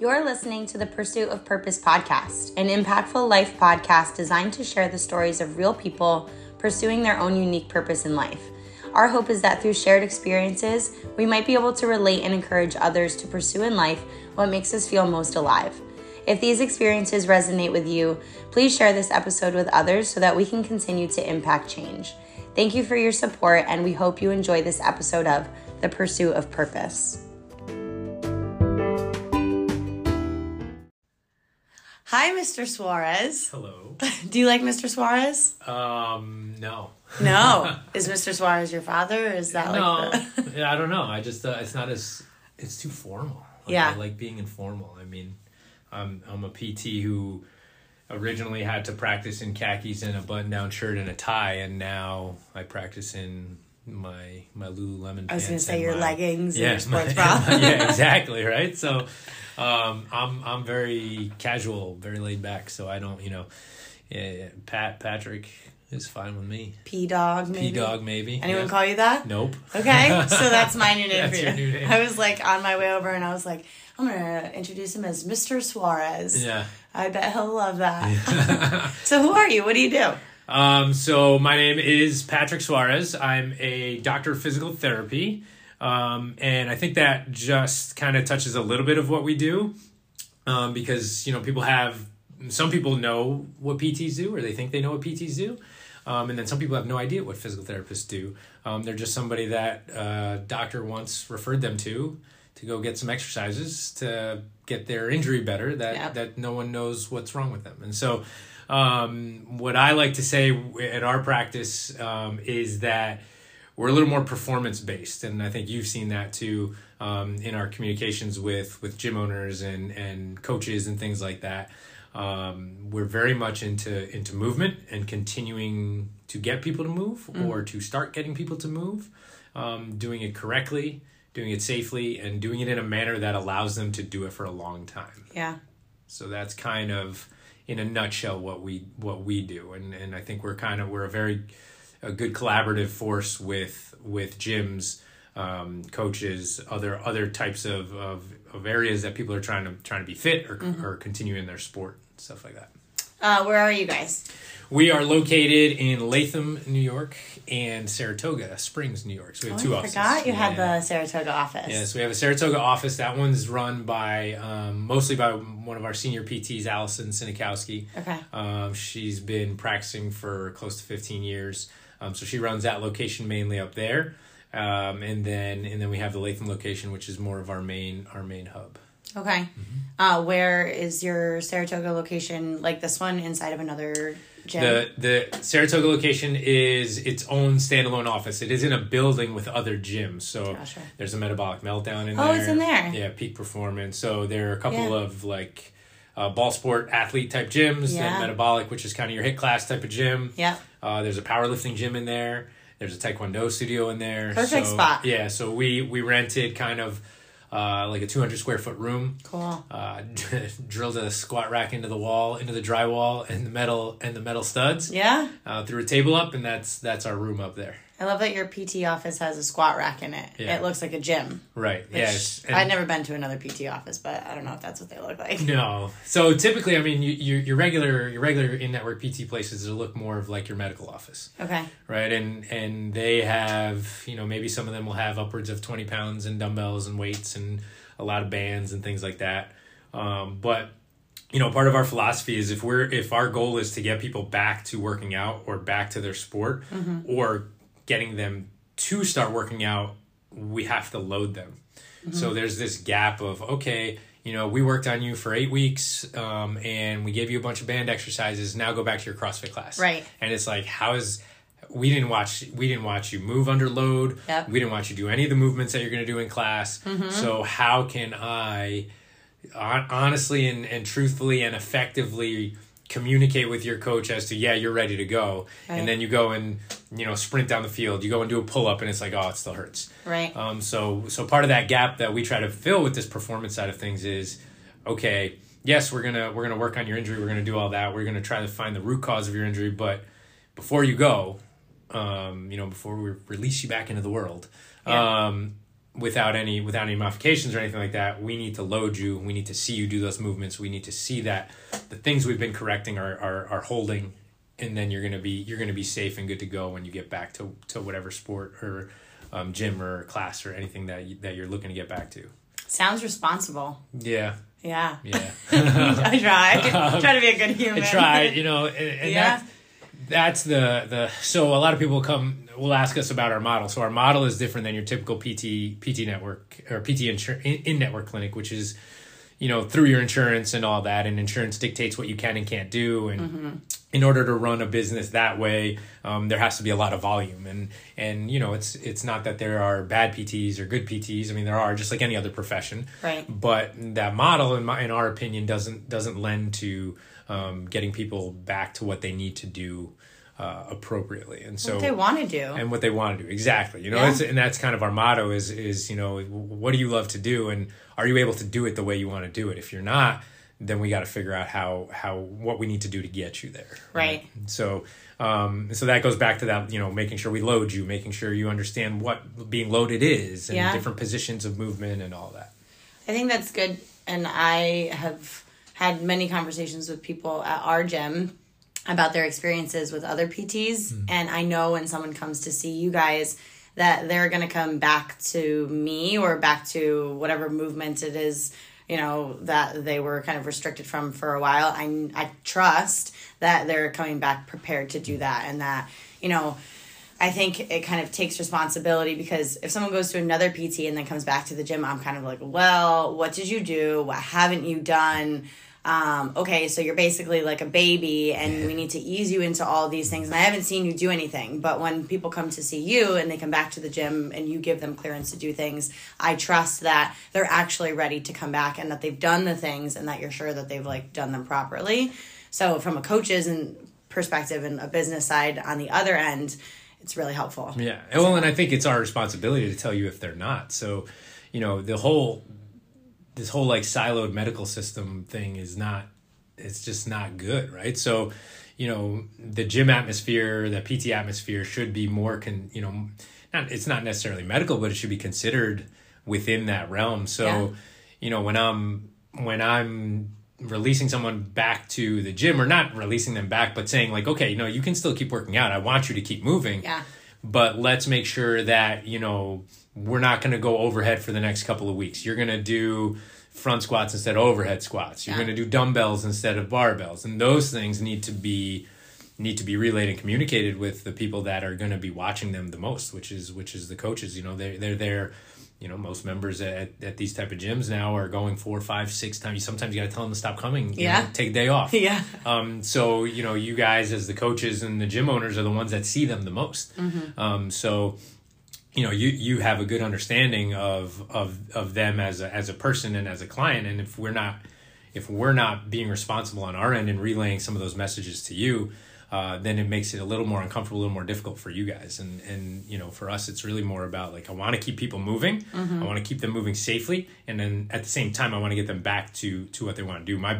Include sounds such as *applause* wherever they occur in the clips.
You're listening to the Pursuit of Purpose podcast, an impactful life podcast designed to share the stories of real people pursuing their own unique purpose in life. Our hope is that through shared experiences, we might be able to relate and encourage others to pursue in life what makes us feel most alive. If these experiences resonate with you, please share this episode with others so that we can continue to impact change. Thank you for your support, and we hope you enjoy this episode of The Pursuit of Purpose. Hi, Mr. Suarez. Hello. *laughs* Do you like Mr. Suarez? Um, no. No. *laughs* Is Mr. Suarez your father? Or is that no. like the... *laughs* I don't know. I just uh, it's not as it's too formal. Like, Yeah. I like being informal. I mean, I'm I'm a PT who originally had to practice in khakis and a button-down shirt and a tie, and now I practice in my my Lululemon. I was pants gonna say your my- leggings and yeah, sports bra. yeah, exactly. Right. So, um, I'm I'm very casual, very laid back. So I don't, you know, yeah, yeah, Pat Patrick is fine with me. P dog, maybe? P dog maybe. Anyone Yeah. call you that? Nope. Okay, so *laughs* that's my new name That's for your new name. I was like on my way over and I was like, I'm gonna introduce him as Mr. Suarez. Yeah. I bet he'll love that. *laughs* *laughs* so who are you? What do you do? Um, so my name is Patrick Suarez. I'm a doctor of physical therapy. Um, and I think that just kind of touches a little bit of what we do. Um, because, you know, people have, some people know what PTs do or they think they know what PTs do. Um, and then some people have no idea what physical therapists do. Um, they're just somebody that uh, doctor once referred them to to go get some exercises to get their injury better that Yep. that no one knows what's wrong with them. And so um, what I like to say at our practice um, is that we're a little more performance based, and I think you've seen that too um, in our communications with with gym owners and and coaches and things like that. Um, we're very much into into movement and continuing to get people to move or to start getting people to move, um, doing it correctly, doing it safely, and doing it in a manner that allows them to do it for a long time. Yeah. So that's kind of in a nutshell what we what we do, and and I think we're kind of we're a very a good collaborative force with with gyms, um, coaches, other other types of, of of areas that people are trying to trying to be fit or or continue in their sport stuff like that. Uh, where are you guys? We are located in Latham, New York, and Saratoga Springs, New York. So we have two Oh, I offices. I forgot you had the Saratoga office. Yeah, so we have a Saratoga office. That one's run by um, mostly by one of our senior PTs, Allison Sinikowski. Okay. Um, she's been practicing for close to 15 years. Um, so she runs that location mainly up there. Um, and then and then we have the Latham location, which is more of our main our main hub. Okay. Mm-hmm. Uh, where is your Saratoga location? Like this one inside of another gym? The the Saratoga location is its own standalone office. It is in a building with other gyms. So Gotcha. there's a metabolic meltdown in Oh, there. Oh, it's in there. Yeah, peak performance. So there are a couple Yeah. of like uh, ball sport athlete type gyms. Yeah. Then metabolic, which is kind of your HIIT class type of gym. Yep. Uh, there's a powerlifting gym in there. There's a taekwondo studio in there. Perfect So, spot. Yeah, so we we rented kind of uh, like a 200 square foot room. Cool. Uh, *laughs* drilled a squat rack into the wall, into the drywall, and the metal and the metal studs. Yeah. Uh, threw a table up, and that's that's our room up there. I love that your PT office has a squat rack in it. Yeah. It looks like a gym. Right. Yes. I've never been to another PT office, but I don't know if that's what they look like. No. So typically, I mean, you, your your regular your regular in network PT places look more of like your medical office, Okay. right? And and they have you know maybe some of them will have upwards of twenty pounds and dumbbells and weights and a lot of bands and things like that. Um, but you know, part of our philosophy is if we're if our goal is to get people back to working out or back to their sport or getting them to start working out, we have to load them. So there's this gap of okay, you know, we worked on you for eight weeks, um, and we gave you a bunch of band exercises. Now go back to your CrossFit class, Right. And it's like, how is we didn't watch we didn't watch you move under load. Yep. We didn't watch you do any of the movements that you're going to do in class. So how can I honestly and, and truthfully and effectively communicate with your coach as to yeah you're ready to go Right. and then you go and you know sprint down the field you go and do a pull-up and it's like oh it still hurts Right. um, so so part of that gap that we try to fill with this performance side of things is okay yes we're gonna we're gonna work on your injury we're gonna do all that we're gonna try to find the root cause of your injury but before you go um, you know before we release you back into the world Yeah. um, without any without any modifications or anything like that we need to load you we need to see you do those movements we need to see that the things we've been correcting are are, are holding and then you're gonna be you're gonna be safe and good to go when you get back to to whatever sport or um, gym or class or anything that you, that you're looking to get back to Sounds responsible. yeah Yeah. yeah *laughs* I try. I *laughs* try to be a good human. I try, you know, and, and Yeah. That's the the so a lot of people come will ask us about our model. So our model is different than your typical PT PT network or PT insur- in network clinic, which is you know through your insurance and all that, and insurance dictates what you can and can't do, and in order to run a business that way, um, there has to be a lot of volume, and and you know it's it's not that there are bad PTs or good PTs. I mean there are just like any other profession, Right. but that model in my in our opinion doesn't doesn't lend to um, getting people back to what they need to do uh, appropriately and so What they want to do. and what they want to do exactly you know Yeah. it's, and that's kind of our motto is is you know what do you love to do and are you able to do it the way you want to do it if you're not then we got to figure out how how what we need to do to get you there Right. so um so that goes back to that you know making sure we load you making sure you understand what being loaded is and Yeah. different positions of movement and all that I think that's good. And I have had many conversations with people at our gym about their experiences with other PTs. Hmm. And I know when someone comes to see you guys that they're going to come back to me or back to whatever movement it is you know that they were kind of restricted from for a while i i trust that they're coming back prepared to do that and that you know I think it kind of takes responsibility because if someone goes to another PT and then comes back to the gym, I'm kind of like, well, what did you do? What haven't you done? Um, okay, so you're basically like a baby, and we need to ease you into all these things. And I haven't seen you do anything, but when people come to see you and they come back to the gym and you give them clearance to do things, I trust that they're actually ready to come back and that they've done the things and that you're sure that they've like done them properly. So from a coach's and perspective and a business side on the other end, it's really helpful. Yeah. Well, and I think it's our responsibility to tell you if they're not. So, you know, the whole this whole like siloed medical system thing is not it's just not good, right? So, you know, the gym atmosphere, the PT atmosphere should be more con, you know, not it's not necessarily medical, but it should be considered within that realm. So, Yeah. you know, when I'm when I'm releasing someone back to the gym or not releasing them back but saying like okay you know you can still keep working out i want you to keep moving Yeah. but let's make sure that you know we're not going to go overhead for the next couple of weeks you're going to do front squats instead of overhead squats you're Yeah. going to do dumbbells instead of barbells and those things need to be need to be relayed and communicated with the people that are going to be watching them the most which is which is the coaches you know they they're there you know most members at, at these type of gyms now are going four five six times sometimes you got to tell them to stop coming you Yeah. know, take a day off *laughs* Yeah. um, so you know, you guys as the coaches and the gym owners are the ones that see them the most. Mm-hmm. Um, so you know, you you have a good understanding of of of them as a as a person and as a client. And if we're not if we're not being responsible on our end and relaying some of those messages to you. Uh, then it makes it a little more uncomfortable, a little more difficult for you guys, and and you know for us it's really more about like I want to keep people moving, I want to keep them moving safely, and then at the same time I want to get them back to to what they want to do. My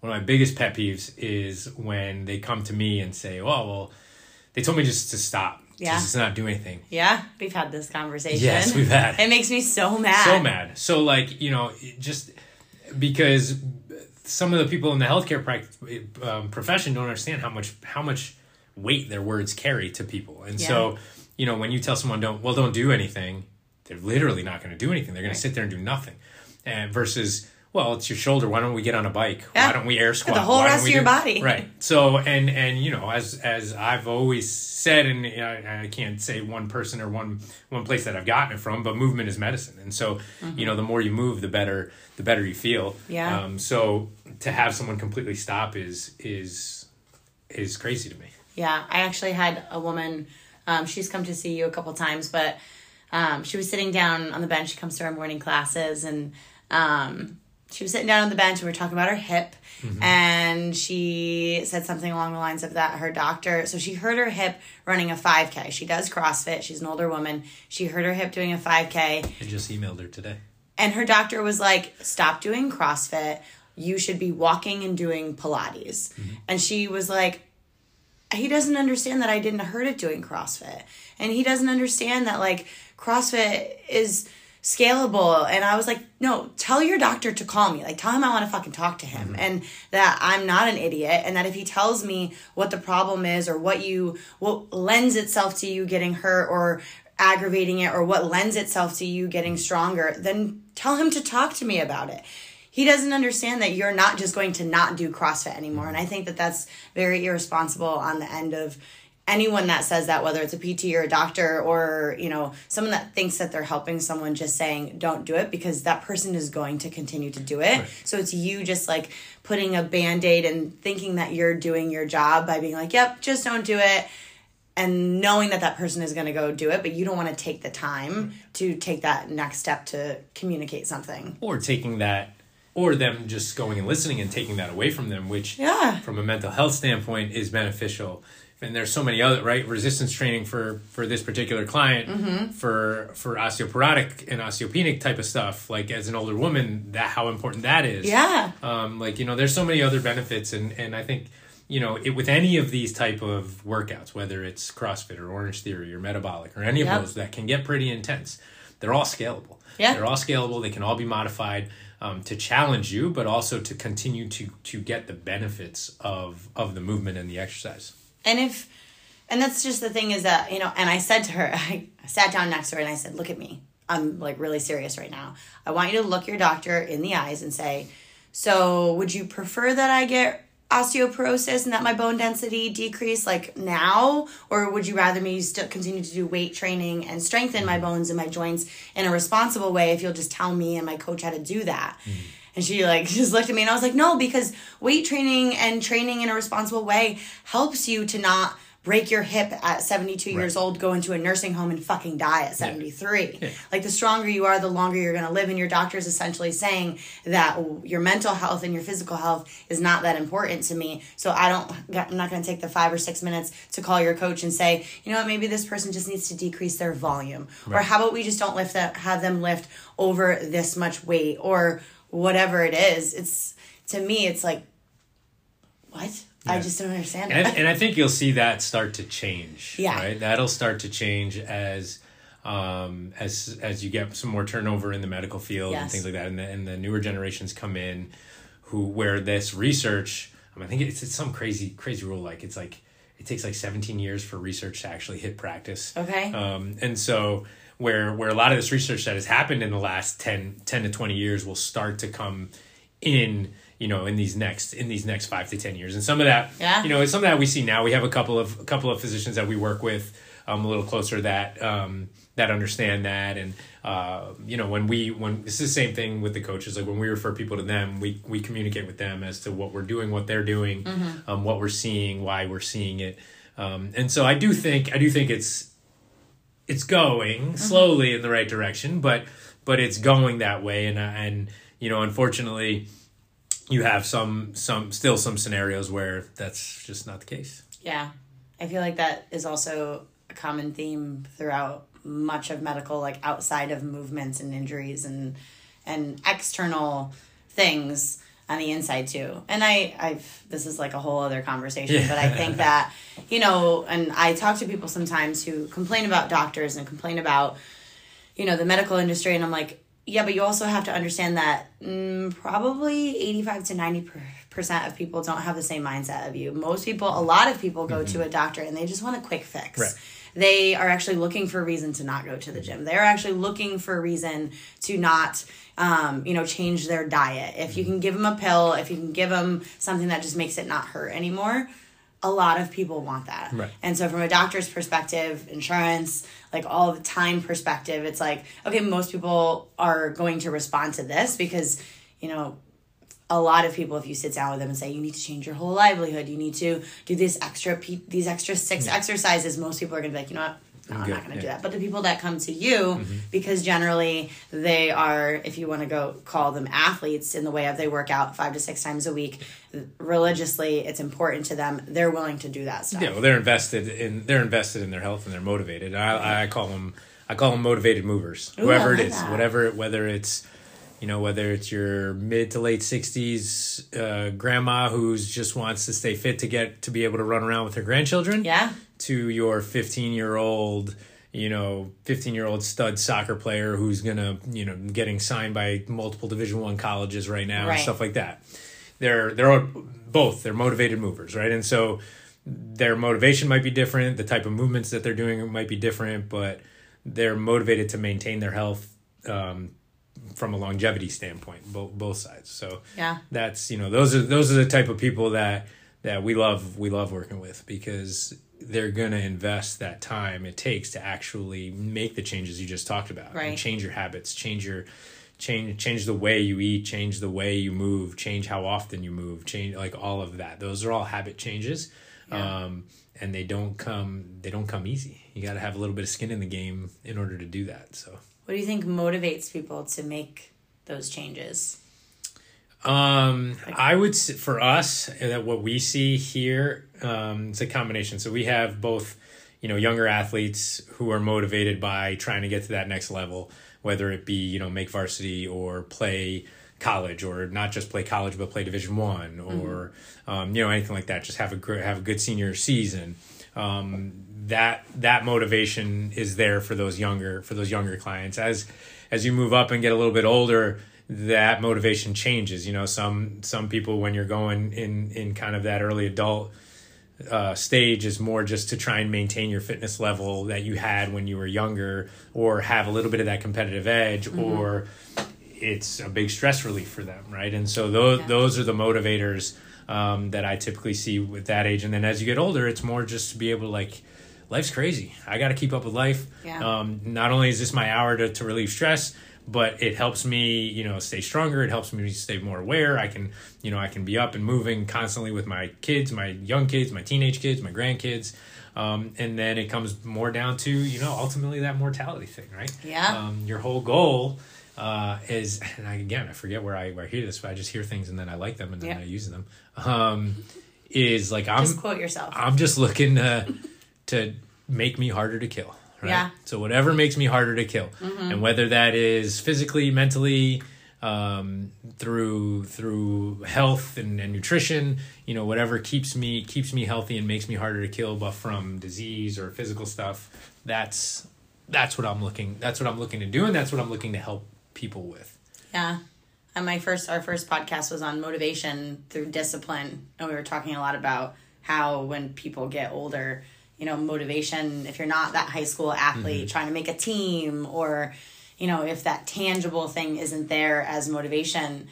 one of my biggest pet peeves is when they come to me and say, "Oh, well, they told me just to stop, Yeah. just not do anything." Yeah, we've had this conversation. Yes, we've had. It makes me so mad. So mad. So like you know, just because some of the people in the healthcare um, profession don't understand how much how much weight their words carry to people, and so you know when you tell someone don't well don't do anything, they're literally not going to do anything. They're going to sit there and do nothing, and versus. Well, it's your shoulder. Why don't we get on a bike? Yeah. Why don't we air squat? The whole Why rest of your do- body. Right. So and and you know as as I've always said, and I, I can't say one person or one one place that I've gotten it from, but movement is medicine, and so you know the more you move, the better the better you feel. Yeah. Um, so to have someone completely stop is is is crazy to me. Yeah, I actually had a woman. Um, she's come to see you a couple times, but um, she was sitting down on the bench. She comes to our morning classes, and um, she was sitting down on the bench, and we were talking about her hip. Mm-hmm. And she said something along the lines of that her doctor. So she hurt her hip running a 5K. She does CrossFit. She's an older woman. She hurt her hip doing a 5K. I just emailed her today. And her doctor was like, stop doing CrossFit. You should be walking and doing Pilates. Mm-hmm. And she was like, he doesn't understand that I didn't hurt it doing CrossFit. And he doesn't understand that like CrossFit is scalable. And i was like no tell your doctor to call me. Like tell him i want to fucking talk to him mm-hmm. and that i'm not an idiot and that if he tells me what the problem is or what you what lends itself to you getting hurt or aggravating it or what lends itself to you getting mm-hmm. stronger then tell him to talk to me about it. He doesn't understand that you're not just going to not do CrossFit anymore. Mm-hmm. And I think that that's very irresponsible on the end of anyone that says that, whether it's a PT or a doctor or, you know, someone that thinks that they're helping someone just saying, don't do it because that person is going to continue to do it. Right. So it's you just like putting a band aid and thinking that you're doing your job by being like, yep, just don't do it and knowing that that person is going to go do it but you don't want to take the time to take that next step to communicate something or taking that or them just going and listening and taking that away from them, which yeah. from a mental health standpoint is beneficial. And there's so many other right resistance training for for this particular client mm-hmm. for for osteoporotic and osteopenic type of stuff. Like as an older woman, that how important that is. Yeah. Um, like you know, there's so many other benefits, and and I think you know it, with any of these type of workouts, whether it's CrossFit or Orange Theory or metabolic or any of those that can get pretty intense, they're all scalable. Yeah. They're all scalable. They can all be modified um, to challenge you, but also to continue to to get the benefits of of the movement and the exercise. And if, and that's just the thing is that you know, and I said to her, *laughs* I sat down next to her and I said, "Look at me. I'm like really serious right now. I want you to look your doctor in the eyes and say." So, would you prefer that I get osteoporosis and that my bone density decrease like now or would you rather me still continue to do weight training and strengthen my bones and my joints in a responsible way if you'll just tell me and my coach how to do that mm. And she like *laughs* just looked at me and i was like no because weight training and training in a responsible way helps you to not break your hip at 72 right. years old, go into a nursing home and fucking die at 73. Yeah. Yeah. Like the stronger you are, the longer you're going to live. And your doctor is essentially saying that your mental health and your physical health is not that important to me. So I don't, I'm not going to take the five or six minutes to call your coach and say, you know what, maybe this person just needs to decrease their volume. Right. Or how about we just don't lift that, have them lift over this much weight or whatever it is. It's, to me, it's like, what? Yeah. I just don't understand and, and, I think you'll see that start to change. Yeah. Right? That'll start to change as um, as as you get some more turnover in the medical field yes. and things like that, and the, and the newer generations come in, who where this research, I, mean, I think it's, it's some crazy crazy rule like it's like it takes like 17 years for research to actually hit practice. Okay. Um, and so where where a lot of this research that has happened in the last 10, 10 to 20 years will start to come in you know in these next in these next five to ten years. And some of that yeah. you know it's something that we see now. We have a couple of a couple of physicians that we work with um, a little closer that um, that understand that. And uh, you know when we when it's the same thing with the coaches. Like when we refer people to them we we communicate with them as to what we're doing what they're doing mm-hmm. um, what we're seeing why we're seeing it. Um, and so I do think I do think it's it's going mm-hmm. slowly in the right direction but but it's going that way and and you know unfortunately you have some some still some scenarios where that's just not the case. Yeah. I feel like that is also a common theme throughout much of medical like outside of movements and injuries and and external things on the inside too. And I I've this is like a whole other conversation, yeah. but I think *laughs* that you know, and I talk to people sometimes who complain about doctors and complain about you know, the medical industry and I'm like yeah, but you also have to understand that mm, probably 85 to 90% of people don't have the same mindset of you. Most people, a lot of people go mm-hmm. to a doctor and they just want a quick fix. Right. They are actually looking for a reason to not go to the gym. They're actually looking for a reason to not, um, you know, change their diet. If you mm-hmm. can give them a pill, if you can give them something that just makes it not hurt anymore, a lot of people want that. Right. And so from a doctor's perspective, insurance, like all the time perspective, it's like, okay, most people are going to respond to this because, you know, a lot of people if you sit down with them and say you need to change your whole livelihood, you need to do this extra these extra six yeah. exercises, most people are going to be like, you know what? No, I'm, not going to yeah. do that. But the people that come to you, mm-hmm. because generally they are, if you want to go call them athletes in the way of they work out five to six times a week religiously, it's important to them. They're willing to do that stuff. Yeah, well, they're invested in they're invested in their health and they're motivated. I, I call them I call them motivated movers. Ooh, Whoever it is, that. whatever whether it's you know whether it's your mid to late 60s uh, grandma who's just wants to stay fit to get to be able to run around with her grandchildren yeah to your 15 year old you know 15 year old stud soccer player who's gonna you know getting signed by multiple division one colleges right now Right. and stuff like that they're they're both they're motivated movers right and so their motivation might be different the type of movements that they're doing might be different but they're motivated to maintain their health um, from a longevity standpoint both both sides so Yeah. that's you know those are those are the type of people that that we love we love working with because they're going to invest that time it takes to actually make the changes you just talked about Right. and change your habits change your change change the way you eat change the way you move change how often you move change like all of that those are all habit changes Yeah. um and they don't come they don't come easy you got to have a little bit of skin in the game in order to do that so What do you think motivates people to make those changes? Um, I would for us that what we see here, um, it's a combination. So we have both, you know, younger athletes who are motivated by trying to get to that next level, whether it be you know make varsity or play college or not just play college but play Division One or um, you know anything like that. Just have a gr- have a good senior season. Um, that that motivation is there for those younger for those younger clients as as you move up and get a little bit older that motivation changes you know some some people when you're going in in kind of that early adult uh, stage is more just to try and maintain your fitness level that you had when you were younger or have a little bit of that competitive edge or it's a big stress relief for them right? And so those Yeah. those are the motivators um, that I typically see with that age. And then as you get older it's more just to be able to like life's crazy. I got to keep up with life. Yeah. um, not only is this my hour to, to relieve stress but it helps me you know stay stronger it helps me stay more aware i can you know i can be up and moving constantly with my kids my young kids my teenage kids my grandkids um, and then it comes more down to you know ultimately that mortality thing right Yeah. um, your whole goal uh, is and I, again i forget where I, where I hear this but i just hear things and then i like them and then Yeah. i use them um, is like i'm Just quote yourself. I'm just looking to to make me harder to kill. Right? Yeah. So whatever makes me harder to kill, and whether that is physically, mentally, um, through through health and, and nutrition, you know, whatever keeps me keeps me healthy and makes me harder to kill, but from disease or physical stuff, that's that's what I'm looking. That's what I'm looking to do, and that's what I'm looking to help people with. Yeah. And my first, our first podcast was on motivation through discipline. And we were talking a lot about how when people get older, you know, motivation, if you're not that high school athlete mm-hmm. trying to make a team or, you know, if that tangible thing isn't there as motivation,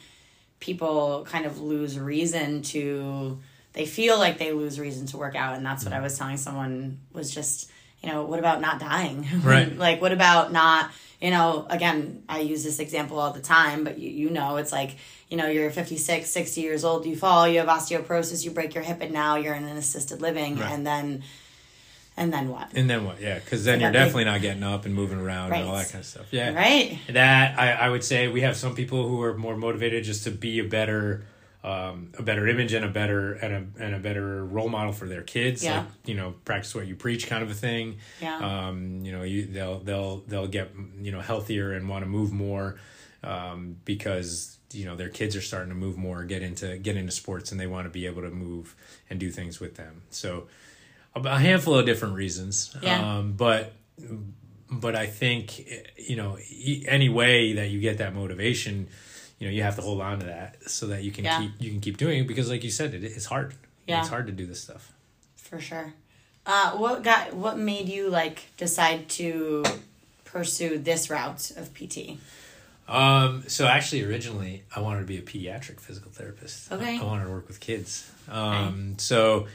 people kind of lose reason to, they feel like they lose reason to work out. And that's what I mm-hmm. was telling someone was just, you know, what about not dying? *laughs* Right. *laughs* like, what about not, you know, again, I use this example all the time, but you, you know, it's like, you know, you're 56, 60 years old, you fall, you have osteoporosis, you break your hip, and now you're in an assisted living. Right. And then, and then what? And then what? Yeah, because then So you're big- definitely not getting up and moving around and all that kind of stuff. Yeah, Right? That I, I would say we have some people who are more motivated just to be a better um, a better image and a better and a and a better role model for their kids. Yeah. Like, you know, practice what you preach kind of a thing. Yeah. Um, you know, you they'll they'll they'll get you know healthier and want to move more um, because you know their kids are starting to move more, get into get into sports, and they want to be able to move and do things with them. So a handful of different reasons. Yeah. Um, but but I think you know any way that you get that motivation, you know you have to hold on to that so that you can Yeah. keep you can keep doing it because like you said it, it's hard. Yeah. It's hard to do this stuff. For sure. Uh, what got, what made you like decide to pursue this route of PT? Um, so actually, originally, I wanted to be a pediatric physical therapist. Okay. I, I wanted to work with kids. Um, so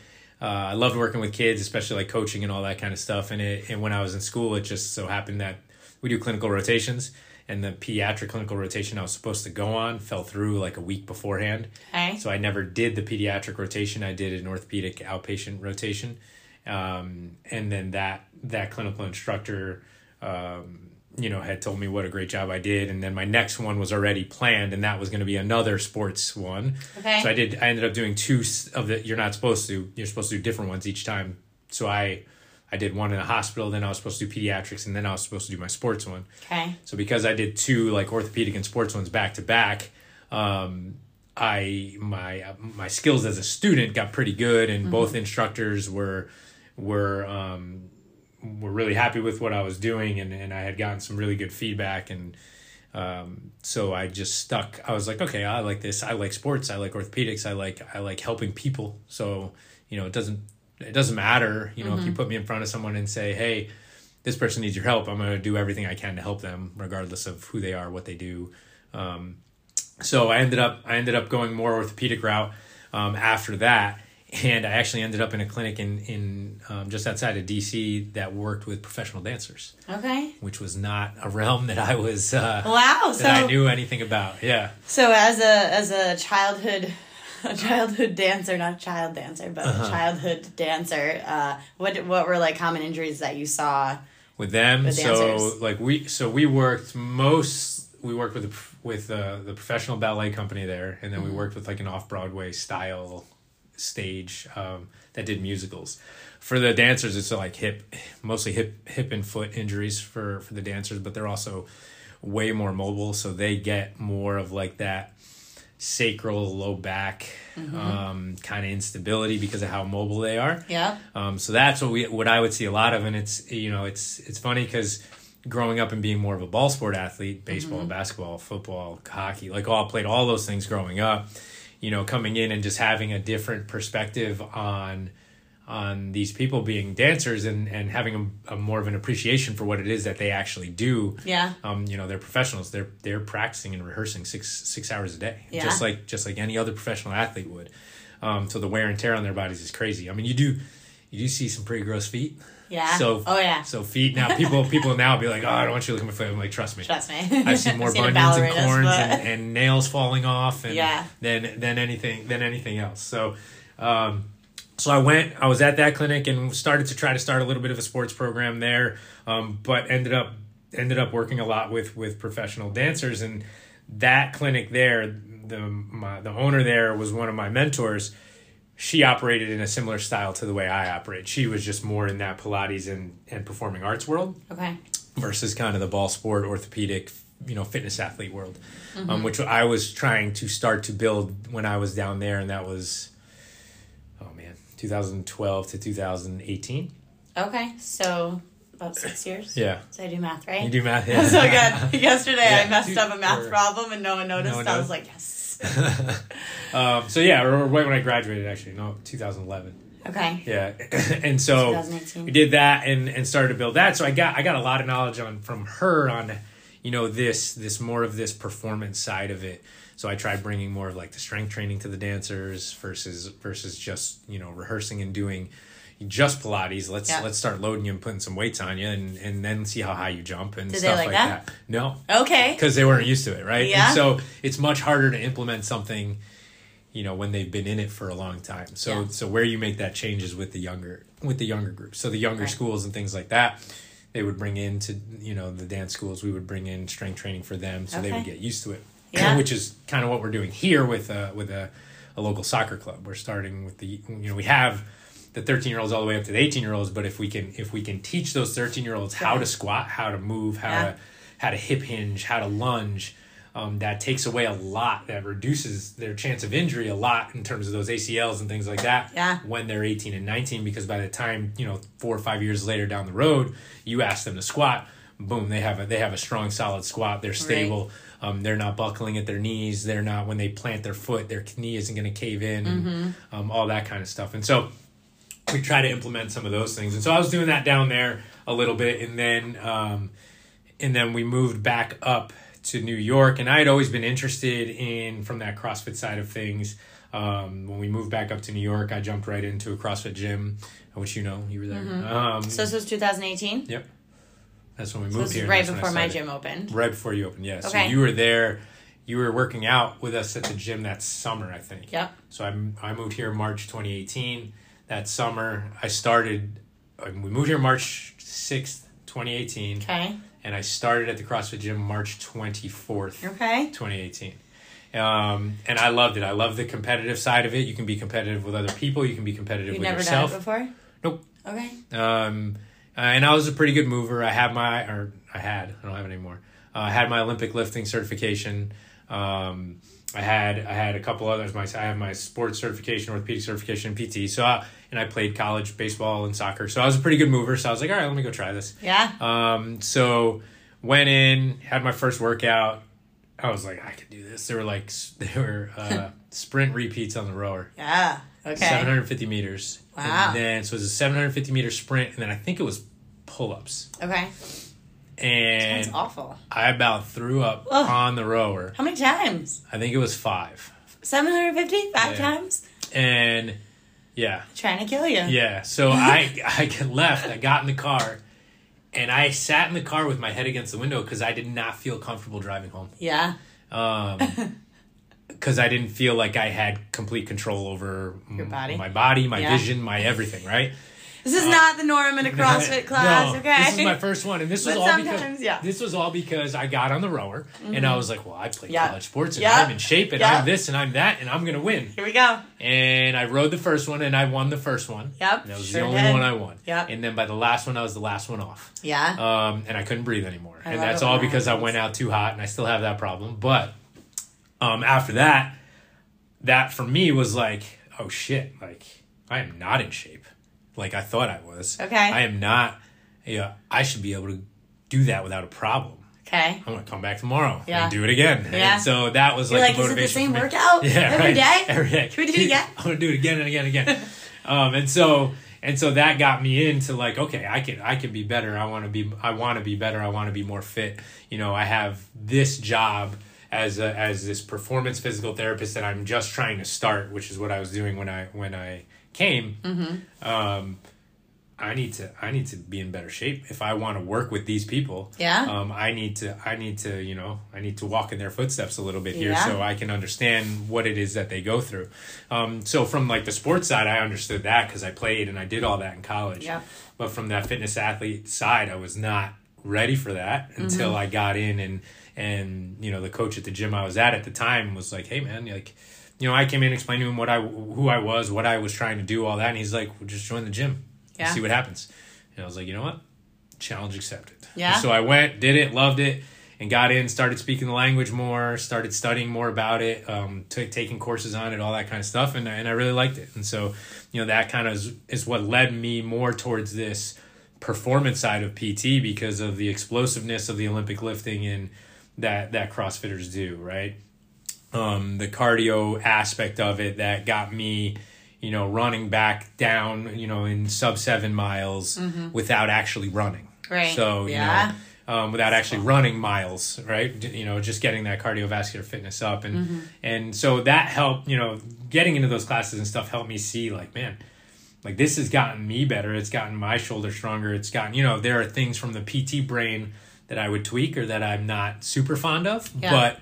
uh, I loved working with kids, especially like coaching and all that kind of stuff. And it, and when I was in school, it just so happened that we do clinical rotations, and the pediatric clinical rotation I was supposed to go on fell through like a week beforehand. Okay. So I never did the pediatric rotation. I did an orthopedic outpatient rotation, um, and then that that clinical instructor, um, you know, had told me what a great job I did. And then my next one was already planned, and that was going to be another sports one. Okay. So I did. I ended up doing two of the. You're not supposed to. You're supposed to do different ones each time. So I. I did one in a hospital, then I was supposed to do pediatrics, and then I was supposed to do my sports one. Okay. So because I did two like orthopedic and sports ones back to back, um, I my my skills as a student got pretty good, and both instructors were were um, were really happy with what I was doing, and and I had gotten some really good feedback, and um, so I just stuck. I was like, okay, I like this. I like sports. I like orthopedics. I like I like helping people. So you know, it doesn't it doesn't matter. You know, if you put me in front of someone and say, hey, this person needs your help, I'm going to do everything I can to help them, regardless of who they are, what they do. Um, so I ended up I ended up going more orthopedic route um, after that, and I actually ended up in a clinic in in um, just outside of DC that worked with professional dancers, Okay. which was not a realm that I was uh, Wow. that I knew anything about. Yeah, so as a as a childhood *laughs* a childhood dancer, not a child dancer, but Uh-huh. a childhood dancer, uh, what what were like common injuries that you saw? with them. With so like we so we worked most we worked with the, with uh, the professional ballet company there, and then Mm-hmm. we worked with like an off Broadway style stage um, that did musicals. For the dancers, it's like hip, mostly hip hip and foot injuries for for the dancers, but they're also way more mobile, so they get more of like that sacral low back Mm-hmm. um, kind of instability because of how mobile they are. Yeah. Um, so that's what we what I would see a lot of, and it's you know it's it's funny because growing up and being more of a ball sport athlete, baseball, basketball, football, hockey, like all played all those things growing up. You know, coming in and just having a different perspective on on these people being dancers and and having a, a more of an appreciation for what it is that they actually do. Yeah. Um, you know, they're professionals. They're they're practicing and rehearsing six six hours a day, Yeah. just like just like any other professional athlete would. Um, so the wear and tear on their bodies is crazy. I mean, you do you do see some pretty gross feet. Yeah. So oh yeah. So feet now people *laughs* people now be like, oh, I don't want you to look at my foot. I'm like, trust me. Trust me. *laughs* I've seen more a bunions and corns but- and, and nails falling off and Yeah. than than anything than anything else. So um so I went I was at that clinic and started to try to start a little bit of a sports program there. Um, but ended up ended up working a lot with with professional dancers and that clinic there the my, the owner there was one of my mentors she operated in a similar style to the way I operate. She was just more in that Pilates and, and performing arts world okay. versus kind of the ball sport, orthopedic, you know, fitness athlete world, Mm-hmm. um, which I was trying to start to build when I was down there, and that was, oh man, 2012 to 2018. Okay. So about six *coughs* years. Yeah, So I do math right. you do math. *laughs* Yeah. so good. Yesterday I Yeah. messed up a math Or- problem and no one noticed. No one I was like, yes. *laughs* *laughs* um, so yeah, or right when I graduated, actually, no, 2011. Okay. Yeah, *laughs* and so we did that and and started to build that. So I got I got a lot of knowledge on from her on, you know, this this more of this performance side of it. So I tried bringing more of like the strength training to the dancers versus versus just you know rehearsing and doing just Pilates. Let's Yeah. let's start loading you and putting some weights on you and and then see how high you jump and Did they stuff like like that? that. No, Okay. because they weren't used to it, right? Yeah. And so it's much harder to implement something, you know, when they've been in it for a long time. So Yeah. so where you make that change is with the younger with the younger groups. So the younger Right. schools and things like that, they would bring in to you know the dance schools. We would bring in strength training for them, so they would get used to it. Yeah. *clears throat* Which is kind of what we're doing here with uh with a, a local soccer club. We're starting with the you know we have the 13 year olds all the way up to the 18 year olds but if we can if we can teach those 13 year olds how to squat how to move how Yeah. to how to hip hinge how to lunge um, that takes away a lot that reduces their chance of injury a lot in terms of those acls and things like that Yeah. when they're 18 and 19 because by the time you know four or five years later down the road you ask them to squat boom they have a they have a strong solid squat. They're stable. Um, they're not buckling at their knees. They're not when they plant their foot their knee isn't going to cave in and um, all that kind of stuff. And so we try to implement some of those things. And so I was doing that down there a little bit, and then um, and then we moved back up to New York. And I had always been interested in from that CrossFit side of things. Um, when we moved back up to New York, I jumped right into a CrossFit gym, which you know you were there. Um, So this was 2018. yep, that's when we So moved here. right that's when I before my gym opened. Right before you opened, yeah. So Okay. you were there. You were working out with us at the gym that summer, I think. Yep. So I, I moved here March 2018. That summer, I started. um, We moved here March 6th, 2018, Okay. and I started at the CrossFit gym March 24th, Okay. 2018. Um, and I loved it. I love the competitive side of it. You can be competitive with other people. You can be competitive You've with never yourself. done it before. Nope. Okay. Um, uh, and I was a pretty good mover. I had my, or I had, I don't have it anymore. Uh, I had my Olympic lifting certification. Um, I had I had a couple others. My I have my sports certification, orthopedic certification, PT. So I, and I played college baseball and soccer. So I was a pretty good mover. So I was like, all right, let me go try this. Yeah. Um, so went in, had my first workout. I was like, I could do this. There were like *laughs* there were uh, *laughs* sprint repeats on the rower. Yeah. Okay. 750 meters. Wow. And then so it was a 750 meter sprint, and then I think it was pull ups. Okay. And awful. I about threw up Ugh. on the rower. How many times? I think it was five. 750? Five Yeah. times? And yeah, Trying to kill you. yeah. So I *laughs* I left. I got in the car, and I sat in the car with my head against the window because I did not feel comfortable driving home. Yeah. Um, *laughs* because I didn't feel like I had complete control over Your body? my body, my Yeah. vision, my everything. Right. This is not the norm in a *laughs* CrossFit class, Uh, No, okay? This is my first one, and this was all because yeah. Mm-hmm. this was all because I got on the rower, and I was like, "Well, I play Yeah. college sports, and Yeah. I'm in shape, and Yeah. I'm this, and I'm that, and I'm gonna win." Here we go. And I rode the first one, and I won the first one. Yep, And that was sure the only did. one I won. Yep. And then by the last one, I was the last one off, Yeah. um, and I couldn't breathe anymore. I and that's all because I went out too hot, and I still have that problem. But um, after that, that for me was like, oh shit, like I am not in shape, like I thought I was. Okay. I am not. Yeah, I should be able to do that without a problem. okay. I'm gonna come back tomorrow Yeah. and do it again. Yeah. And so that was You're like, like, the is it the same workout *laughs* Yeah, every right. day? *laughs* Every day. Can we do it again? *laughs* I'm gonna do it again and again and again. um, and so and so that got me into like, okay, I can I can be better. I want to be I want to be better. I want to be more fit. You know, I have this job as a, as this performance physical therapist that I'm just trying to start, which is what I was doing when I when I came. Mm-hmm. Um, I need to I need to be in better shape if I want to work with these people. Yeah. Um, I need to I need to you know I need to walk in their footsteps a little bit here Yeah. so I can understand what it is that they go through. Um, so from like the sports side, I understood that because I played and I did all that in college. Yep. But from that fitness athlete side, I was not ready for that until Mm-hmm. I got in and and you know the coach at the gym I was at at the time was like, hey man, like. You know, I came in, explained to him what I, who I was, what I was trying to do, all that, and he's like, "Well, just join the gym, Yeah. see what happens." And I was like, "You know what? Challenge accepted." Yeah. So I went, did it, loved it, and got in, started speaking the language more, started studying more about it, um, t- taking courses on it, all that kind of stuff, and and I really liked it. And so, you know, that kind of is, is what led me more towards this performance side of PT because of the explosiveness of the Olympic lifting and that that CrossFitters do, right? Um, the cardio aspect of it that got me, you know, running back down, you know, in sub seven miles without actually running. Mm-hmm. Right. So, you Yeah. know, um, without actually running miles, right? You know, just getting that cardiovascular fitness up, and Mm-hmm. and so that helped. You know, getting into those classes and stuff helped me see, like, man, like this has gotten me better. It's gotten my shoulder stronger. It's gotten, you know, there are things from the PT brain that I would tweak or that I'm not super fond of, Yeah. but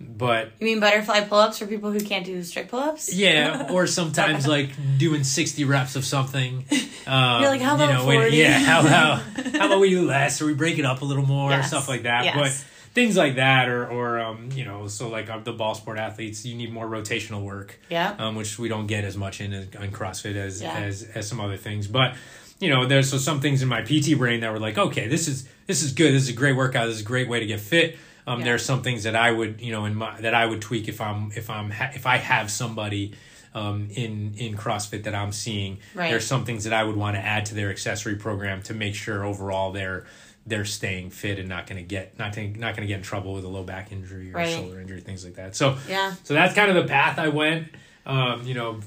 but You mean butterfly pull ups for people who can't do strict pull ups? yeah, *laughs* or sometimes like doing sixty reps of something. Um, *laughs* You're like, how you about know, when- 40? yeah, how how how about we do less, or we break it up a little more, Yes. stuff like that. Yes. But things like that, or or um, you know, so like uh, the ball sport athletes, you need more rotational work, Yeah. um, which we don't get as much in in CrossFit as Yeah. as as some other things, but. You know, there's so some things in my PT brain that were like, okay, this is this is good. This is a great workout. This is a great way to get fit. Um, Yeah. There are some things that I would, you know, in my that I would tweak if I'm if I'm ha- if I have somebody um, in in CrossFit that I'm seeing. Right. There's some things that I would want to add to their accessory program to make sure overall they're they're staying fit and not going to get not to, not going to get in trouble with a low back injury or Right. shoulder injury things like that. So Yeah. so that's kind of the path I went. Um, you know,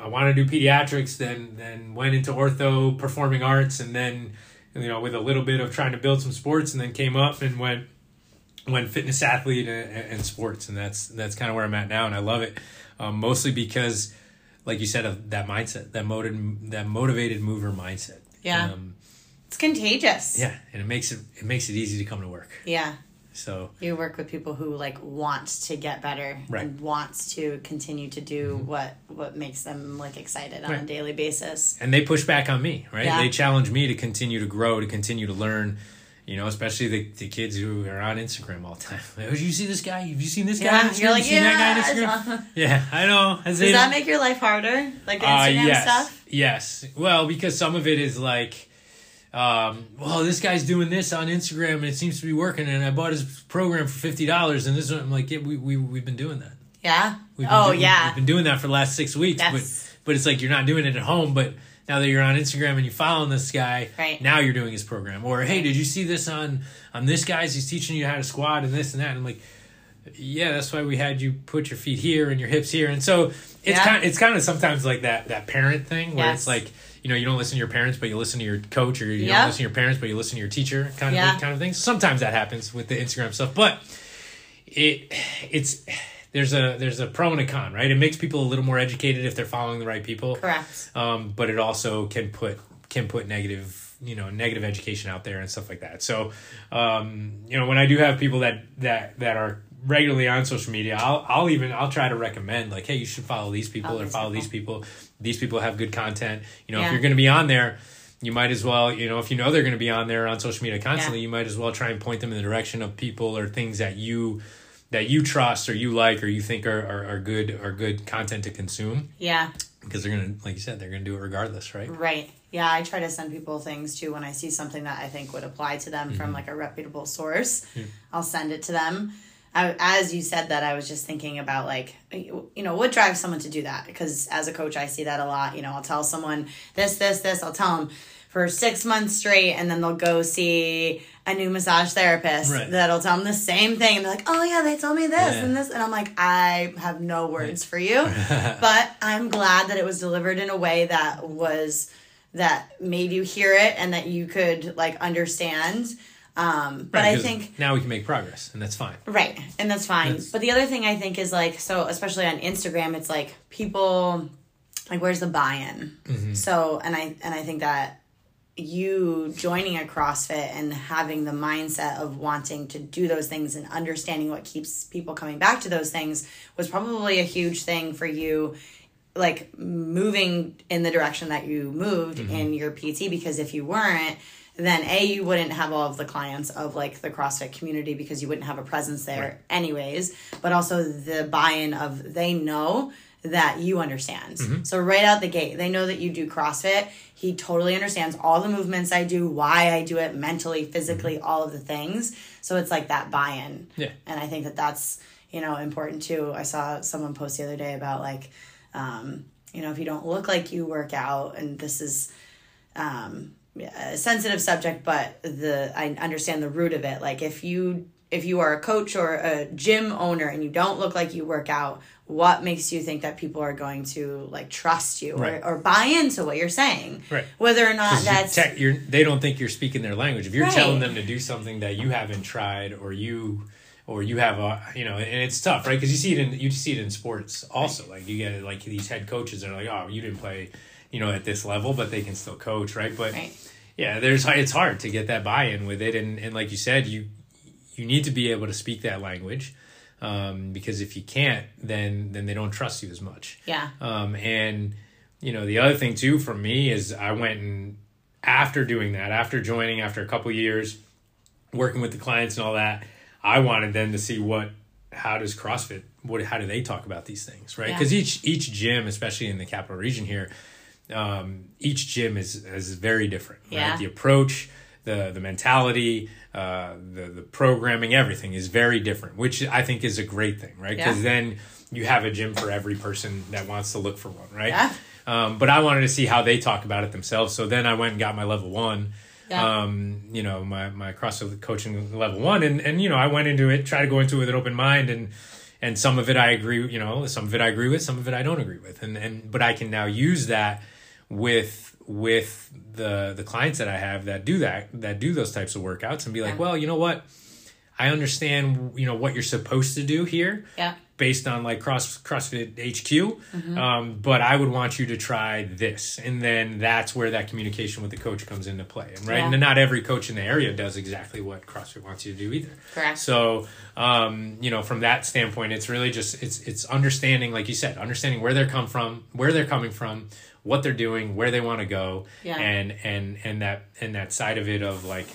I wanted to do pediatrics, then then went into ortho, performing arts, and then you know with a little bit of trying to build some sports, and then came up and went went fitness athlete and, and sports, and that's that's kind of where I'm at now, and I love it, um, mostly because, like you said, of that mindset, that motivated that motivated mover mindset. Yeah. Um, It's contagious. yeah, and it makes it it makes it easy to come to work. Yeah. So You work with people who like want to get better Right. and wants to continue to do what what makes them like excited on a daily basis. and they push back on me, right? Yeah. They challenge me to continue to grow, to continue to learn. You know, especially the, the kids who are on Instagram all the time. Like, *laughs* oh, you see this guy? Have you seen this guy? Yeah, Instagram? you're like, you seen that guy yeah. *laughs* Yeah, I know. I Does that make your life harder? Like the uh, Instagram yes, stuff? yes. Well, because some of it is like, um, well, this guy's doing this on Instagram and it seems to be working, and I bought his program for fifty dollars, and this one, I'm like, yeah, we we we've been doing that. Yeah. We've been oh do- yeah. we've been doing that for the last six weeks, Yes. but but it's like you're not doing it at home, but. Now that you're on Instagram and you're following this guy, Right. now you're doing his program. Or hey, did you see this on on this guy's? He's teaching you how to squat and this and that. And I'm like, yeah, that's why we had you put your feet here and your hips here. And so it's Yeah. kind it's kind of sometimes like that that parent thing where Yes. it's like you know you don't listen to your parents but you listen to your coach or you Yeah. don't listen to your parents but you listen to your teacher kind of Yeah. kind of thing. Sometimes that happens with the Instagram stuff, but it it's there's a there's a pro and a con, right? It makes people a little more educated if they're following the right people Correct. um, but it also can put can put negative you know negative education out there and stuff like that so um, you know when i do have people that that that are regularly on social media i'll i'll even i'll try to recommend like hey you should follow these people Follow or follow people. these people these people have good content you know if you're going to be on there you might as well you know if you know they're going to be on there on social media constantly Yeah. you might as well try and point them in the direction of people or things that you that you trust or you like or you think are, are, are good are good content to consume Yeah. because they're gonna like you said they're gonna do it regardless right Right. Yeah, I try to send people things too when I see something that I think would apply to them Mm-hmm. from like a reputable source. I'll send it to them. I, as you said that, I was just thinking about like, you know, what drives someone to do that? Because as a coach, I see that a lot. You know, I'll tell someone this, this, this. I'll tell them for six months straight, and then they'll go see a new massage therapist Right. that'll tell them the same thing. And they're like, oh yeah, they told me this Yeah. and this. And I'm like, I have no words for you. *laughs* but I'm glad that it was delivered in a way that was that made you hear it and that you could like understand. Um, but Right, I think now we can make progress, and that's fine. right, and that's fine. That's- but the other thing I think is like so, especially on Instagram, it's like people like where's the buy-in? Mm-hmm. So, and I and I think that you joining a CrossFit and having the mindset of wanting to do those things and understanding what keeps people coming back to those things was probably a huge thing for you like moving in the direction that you moved Mm-hmm. in your PT because if you weren't then a you wouldn't have all of the clients of like the CrossFit community because you wouldn't have a presence there Right. anyways but also the buy-in of they know that you understand. Mm-hmm. So right out the gate, they know that you do CrossFit. He totally understands all the movements I do, why I do it mentally, physically, all of the things. So it's like that buy-in. Mm-hmm. Yeah. And I think that that's, you know, important too. I saw someone post the other day about like, um, you know, if you don't look like you work out, and this is um, a sensitive subject, but the I understand the root of it. Like if you if you are a coach or a gym owner and you don't look like you work out, what makes you think that people are going to like trust you Right. or, or buy into what you're saying? Right. Whether or not that's tech- you're, they don't think you're speaking their language. If you're Right. telling them to do something that you haven't tried, or you, or you have a, you know, and it's tough, right? Because you see it in you see it in sports also. Like you get like these head coaches that are like, oh, you didn't play, you know, at this level, but they can still coach, right? But right. yeah, there's it's hard to get that buy-in with it, and and like you said, you you need to be able to speak that language. Um, because if you can't, then then they don't trust you as much. Yeah. Um, and you know, the other thing too for me is I went and after doing that, after joining, after a couple years working with the clients and all that, I wanted them to see what how does CrossFit what how do they talk about these things, right? Yeah. Because each each gym, especially in the capital region here, um, each gym is is very different. Yeah. The approach, the the mentality, uh, the the programming, everything is very different, which I think is a great thing, right? Because Yeah. then you have a gym for every person that wants to look for one, right? Yeah. Um, but I wanted to see how they talk about it themselves. So then I went and got my level one. Yeah. Um, you know, my, my CrossFit coaching level one. And, and, you know, I went into it, try to go into it with an open mind and, and some of it I agree, you know, some of it I agree with, some of it I don't agree with. And, and, but I can now use that with, with the, the clients that I have that do that, that do those types of workouts and be like, Yeah. well, you know what? I understand, you know, what you're supposed to do here Yeah. based on like cross CrossFit HQ. Um, but I would want you to try this, and then that's where that communication with the coach comes into play. And right, Yeah. and not every coach in the area does exactly what CrossFit wants you to do either. Correct. So, um, you know, from that standpoint, it's really just it's it's understanding, like you said, understanding where they're come from, where they're coming from, what they're doing, where they want to go, Yeah. and and and that and that side of it of like,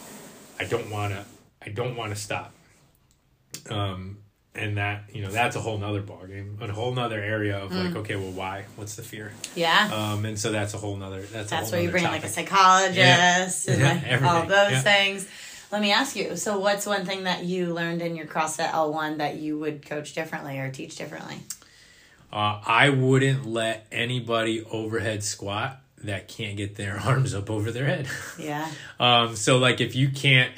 I don't want to, I don't want to stop um, and that you know that's a whole nother ballgame a whole nother area of Mm. like okay well why what's the fear Yeah. um and so that's a whole nother that's a That's where you bring topic. like a psychologist and Yeah, like *laughs* all those Yeah. things. Let me ask you. So, what's one thing that you learned in your CrossFit L1 that you would coach differently or teach differently? Uh, I wouldn't let anybody overhead squat that can't get their *laughs* arms up over their head. Yeah. *laughs* um, so like if you can't,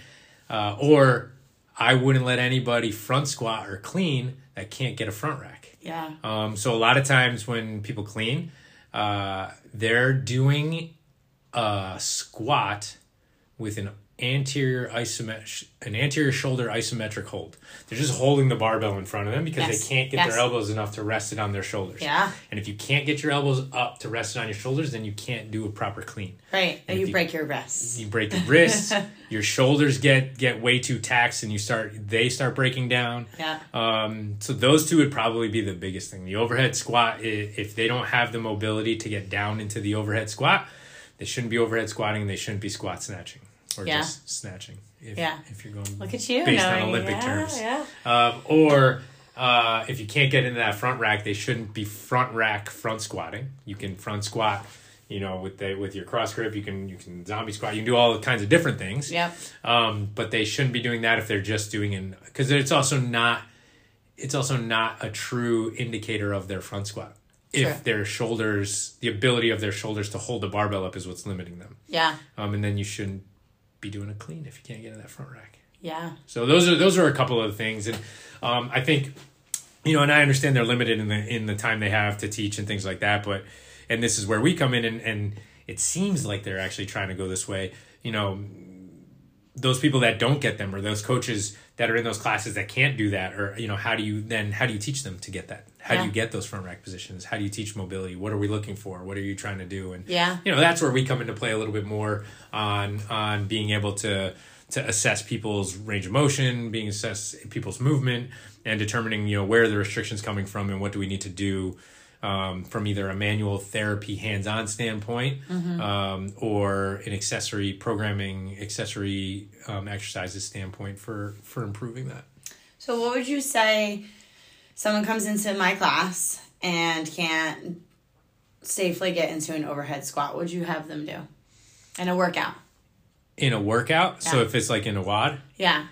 uh, or I wouldn't let anybody front squat or clean that can't get a front rack. Yeah. Um, so a lot of times when people clean, uh, they're doing a squat with an anterior isometric, an anterior shoulder isometric hold. They're just holding the barbell in front of them because Yes. they can't get Yes. their elbows enough to rest it on their shoulders. Yeah. And if you can't get your elbows up to rest it on your shoulders, then you can't do a proper clean. Right. And you you- break your wrists. You break your wrists, *laughs* your shoulders get get way too taxed, and you start they start breaking down. Yeah. Um, so those two would probably be the biggest thing. The overhead squat, if they don't have the mobility to get down into the overhead squat, they shouldn't be overhead squatting. They shouldn't be squat snatching or Yeah. just snatching. If, Yeah. if you're going Look at you. based on Olympic yeah, terms. Yeah. Um, or uh, if you can't get into that front rack, they shouldn't be front rack front squatting. You can front squat, you know, with the with your cross grip. You can you can zombie squat. You can do all kinds of different things. Yep. Um, but they shouldn't be doing that if they're just doing it because it's also not it's also not a true indicator of their front squat. Sure. If their shoulders, the ability of their shoulders to hold the barbell up is what's limiting them. Yeah. Um, and then you shouldn't be doing a clean if you can't get in that front rack. Yeah. So those are those are a couple of things, and um, I think you know, and I understand they're limited in the in the time they have to teach and things like that. But and this is where we come in, and and it seems like they're actually trying to go this way. You know, those people that don't get them, or those coaches that are in those classes that can't do that, or you know, how do you then how do you teach them to get that? How do you get those front rack positions? How do you teach mobility? What are we looking for? What are you trying to do? And Yeah. you know that's where we come into play a little bit more on on being able to to assess people's range of motion being assess people's movement and determining you know where the restrictions coming from and what do we need to do um, from either a manual therapy hands-on standpoint um, or an accessory programming accessory um, exercises standpoint for for improving that So, what would you say? Someone comes into my class and can't safely get into an overhead squat. What would you have them do in a workout? in a workout so if it's like in a WOD Yeah.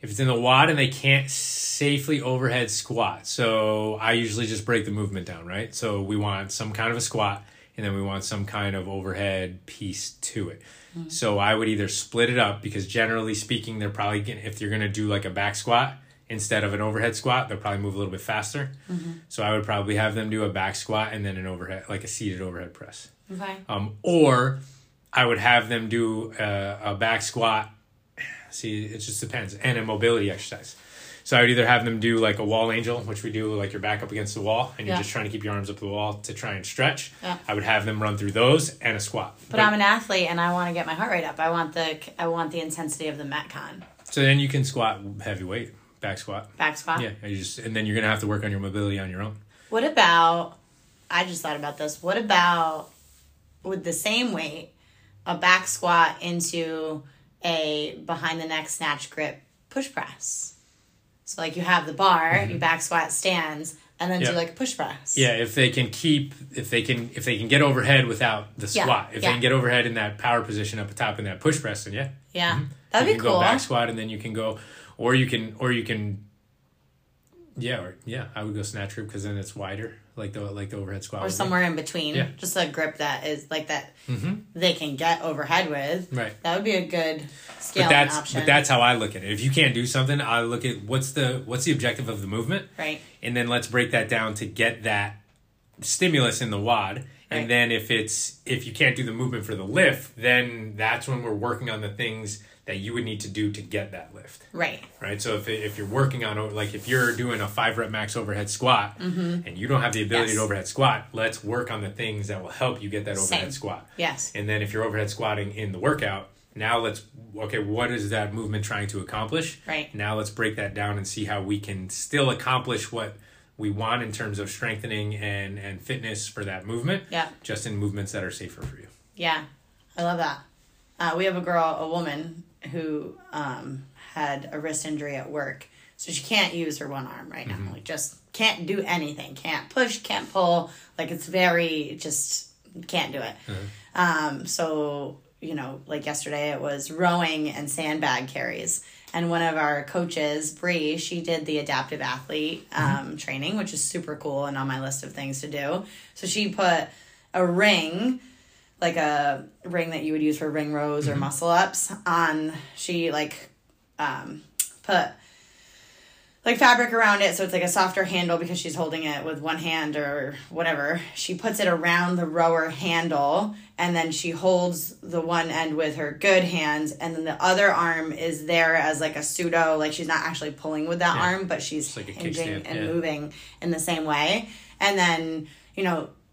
If it's in the WOD and they can't safely overhead squat. So i usually just break the movement down right? So we want some kind of a squat and then we want some kind of overhead piece to it. Mm-hmm. So i would either split it up because generally speaking they're probably gonna, if you're going to do like a back squat instead of an overhead squat they'll probably move a little bit faster. Mm-hmm. So i would probably have them do a back squat and then an overhead like a seated overhead press. Okay. um, or I would have them do a, a back squat. See, it just depends, and a mobility exercise. So I would either have them do like a wall angel, which we do like your back up against the wall, and you're Yeah. just trying to keep your arms up the wall to try and stretch. Yeah. I would have them run through those and a squat. But I'm an athlete and I want to get my heart rate up. I want the I want the intensity of the metcon so then you can squat heavy weight, back squat. back squat. Yeah, and you just and then you're gonna have to work on your mobility on your own. What about? I just thought about this. What about with the same weight, a back squat into a behind the neck snatch grip push press? So like you have the bar, you back squat stands, and then Mm-hmm. Do like a push press. Yeah, if they can keep, if they can, if they can get overhead without the Yeah, squat, if yeah. they can get overhead in that power position up top in that push press, then yeah, yeah, that'd you be can cool. go back squat and then you can go or you can or you can yeah or yeah i would go snatch grip because then it's wider like the like the overhead squat Or would be. somewhere in between, Yeah. just a grip that is like that Mhm. they can get overhead with. right That would be a good but that's option. but that's how i look at it if you can't do something i look at what's the what's the objective of the movement right. and then let's break that down to get that stimulus in the WOD and then if it's if you can't do the movement for the lift then that's when we're working on the things that you would need to do to get that lift Right. right? So if, if you're working on like if you're doing a five rep max overhead squat and you don't have the ability Mm-hmm. Yes. to overhead squat, let's work on the things that will help you get that overhead Same. squat. Yes. And then if you're overhead squatting in the workout, now let's okay, what is that movement trying to accomplish? Right. Now let's break that down and see how we can still accomplish what we want in terms of strengthening and and fitness for that movement. Yeah. Just in movements that are safer for you. Yeah, I love that. Uh, we have a girl, a woman, who um, had a wrist injury at work. So she can't use her one arm right now. Like just can't do anything. Can't push, can't pull. Like it's very just can't do it. Um, so you know, like yesterday it was rowing and sandbag carries. And one of our coaches, Bree, she did the adaptive athlete um, training, which is super cool and on my list of things to do. So she put a ring, like a ring that you would use for ring rows or muscle ups, on. She like um, put like fabric around it so it's like a softer handle because she's holding it with one hand or whatever. She puts it around the rower handle and then she holds the one end with her good hands and then the other arm is there as like a pseudo like she's not actually pulling with